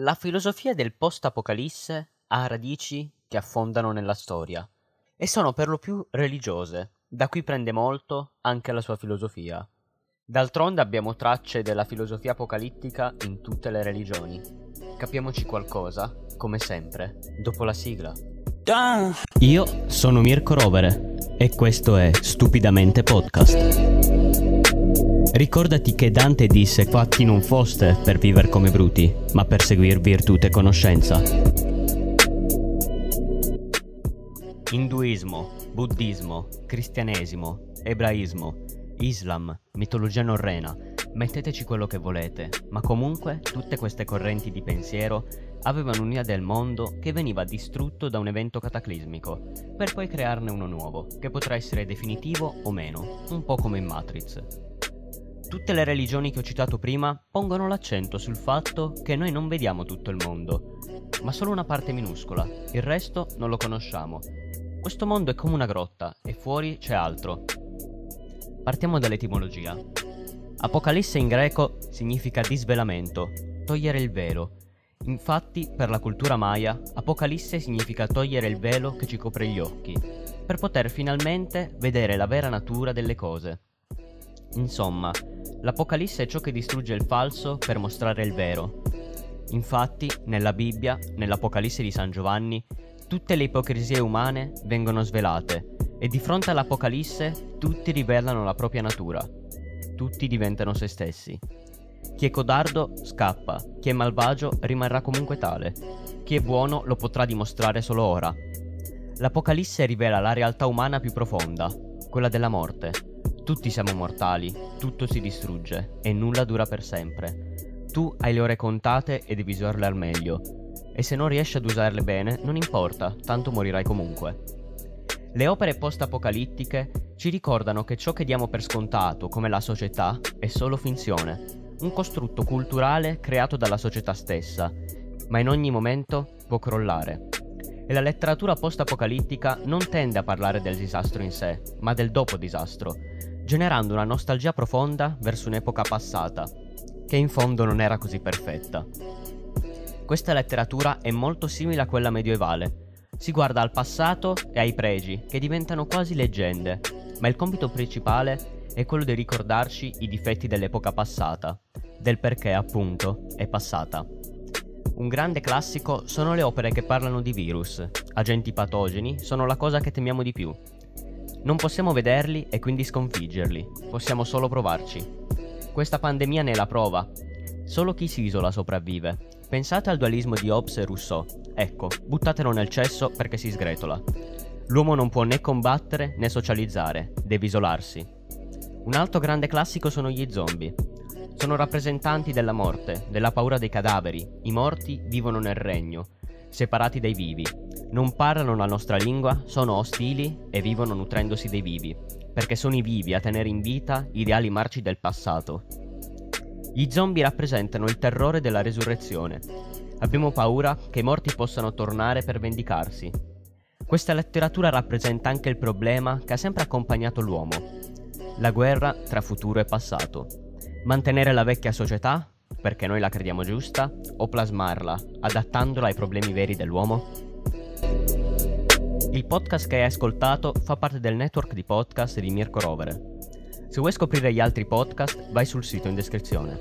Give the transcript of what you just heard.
La filosofia del post-apocalisse ha radici che affondano nella storia e sono per lo più religiose, da cui prende molto anche la sua filosofia. D'altronde abbiamo tracce della filosofia apocalittica in tutte le religioni. Capiamoci qualcosa, come sempre, dopo la sigla. Io sono Mirko Rovere e questo è Stupidamente Podcast. Ricordati che Dante disse fatti non foste per vivere come bruti, ma per seguir virtù e conoscenza. Induismo, buddismo, cristianesimo, ebraismo, islam, mitologia norrena, metteteci quello che volete, ma comunque tutte queste correnti di pensiero avevano un'idea del mondo che veniva distrutto da un evento cataclismico, per poi crearne uno nuovo, che potrà essere definitivo o meno, un po' come in Matrix. Tutte le religioni che ho citato prima pongono l'accento sul fatto che noi non vediamo tutto il mondo, ma solo una parte minuscola, il resto non lo conosciamo. Questo mondo è come una grotta e fuori c'è altro. Partiamo dall'etimologia. Apocalisse in greco significa disvelamento, togliere il velo. Infatti, per la cultura maya, Apocalisse significa togliere il velo che ci copre gli occhi, per poter finalmente vedere la vera natura delle cose. Insomma, L'Apocalisse è ciò che distrugge il falso per mostrare il vero. Infatti, nella Bibbia, nell'Apocalisse di San Giovanni, tutte le ipocrisie umane vengono svelate e di fronte all'Apocalisse tutti rivelano la propria natura. Tutti diventano se stessi. Chi è codardo scappa, chi è malvagio rimarrà comunque tale, chi è buono lo potrà dimostrare solo ora. L'Apocalisse rivela la realtà umana più profonda, quella della morte, tutti siamo mortali, tutto si distrugge e nulla dura per sempre. Tu hai le ore contate e devi usarle al meglio. E se non riesci ad usarle bene, non importa, tanto morirai comunque. Le opere post-apocalittiche ci ricordano che ciò che diamo per scontato, come la società, è solo finzione, un costrutto culturale creato dalla società stessa, ma in ogni momento può crollare. E la letteratura post-apocalittica non tende a parlare del disastro in sé, ma del dopo disastro, generando una nostalgia profonda verso un'epoca passata, che in fondo non era così perfetta. Questa letteratura è molto simile a quella medievale. Si guarda al passato e ai pregi, che diventano quasi leggende, ma il compito principale è quello di ricordarci i difetti dell'epoca passata, del perché appunto è passata. Un grande classico sono le opere che parlano di virus. Agenti patogeni sono la cosa che temiamo di più, non possiamo vederli e quindi sconfiggerli, possiamo solo provarci. Questa pandemia ne è la prova. Solo chi si isola sopravvive. Pensate al dualismo di Hobbes e Rousseau. Ecco, buttatelo nel cesso perché si sgretola. L'uomo non può né combattere né socializzare, deve isolarsi. Un altro grande classico sono gli zombie. Sono rappresentanti della morte, della paura dei cadaveri. I morti vivono nel regno, separati dai vivi, non parlano la nostra lingua, sono ostili e vivono nutrendosi dei vivi, perché sono i vivi a tenere in vita ideali marci del passato. Gli zombie rappresentano il terrore della resurrezione. Abbiamo paura che i morti possano tornare per vendicarsi. Questa letteratura rappresenta anche il problema che ha sempre accompagnato l'uomo, la guerra tra futuro e passato. Mantenere la vecchia società, perché noi la crediamo giusta, o plasmarla, adattandola ai problemi veri dell'uomo? Il podcast che hai ascoltato fa parte del network di podcast di Mirko Rovere. Se vuoi scoprire gli altri podcast, vai sul sito in descrizione.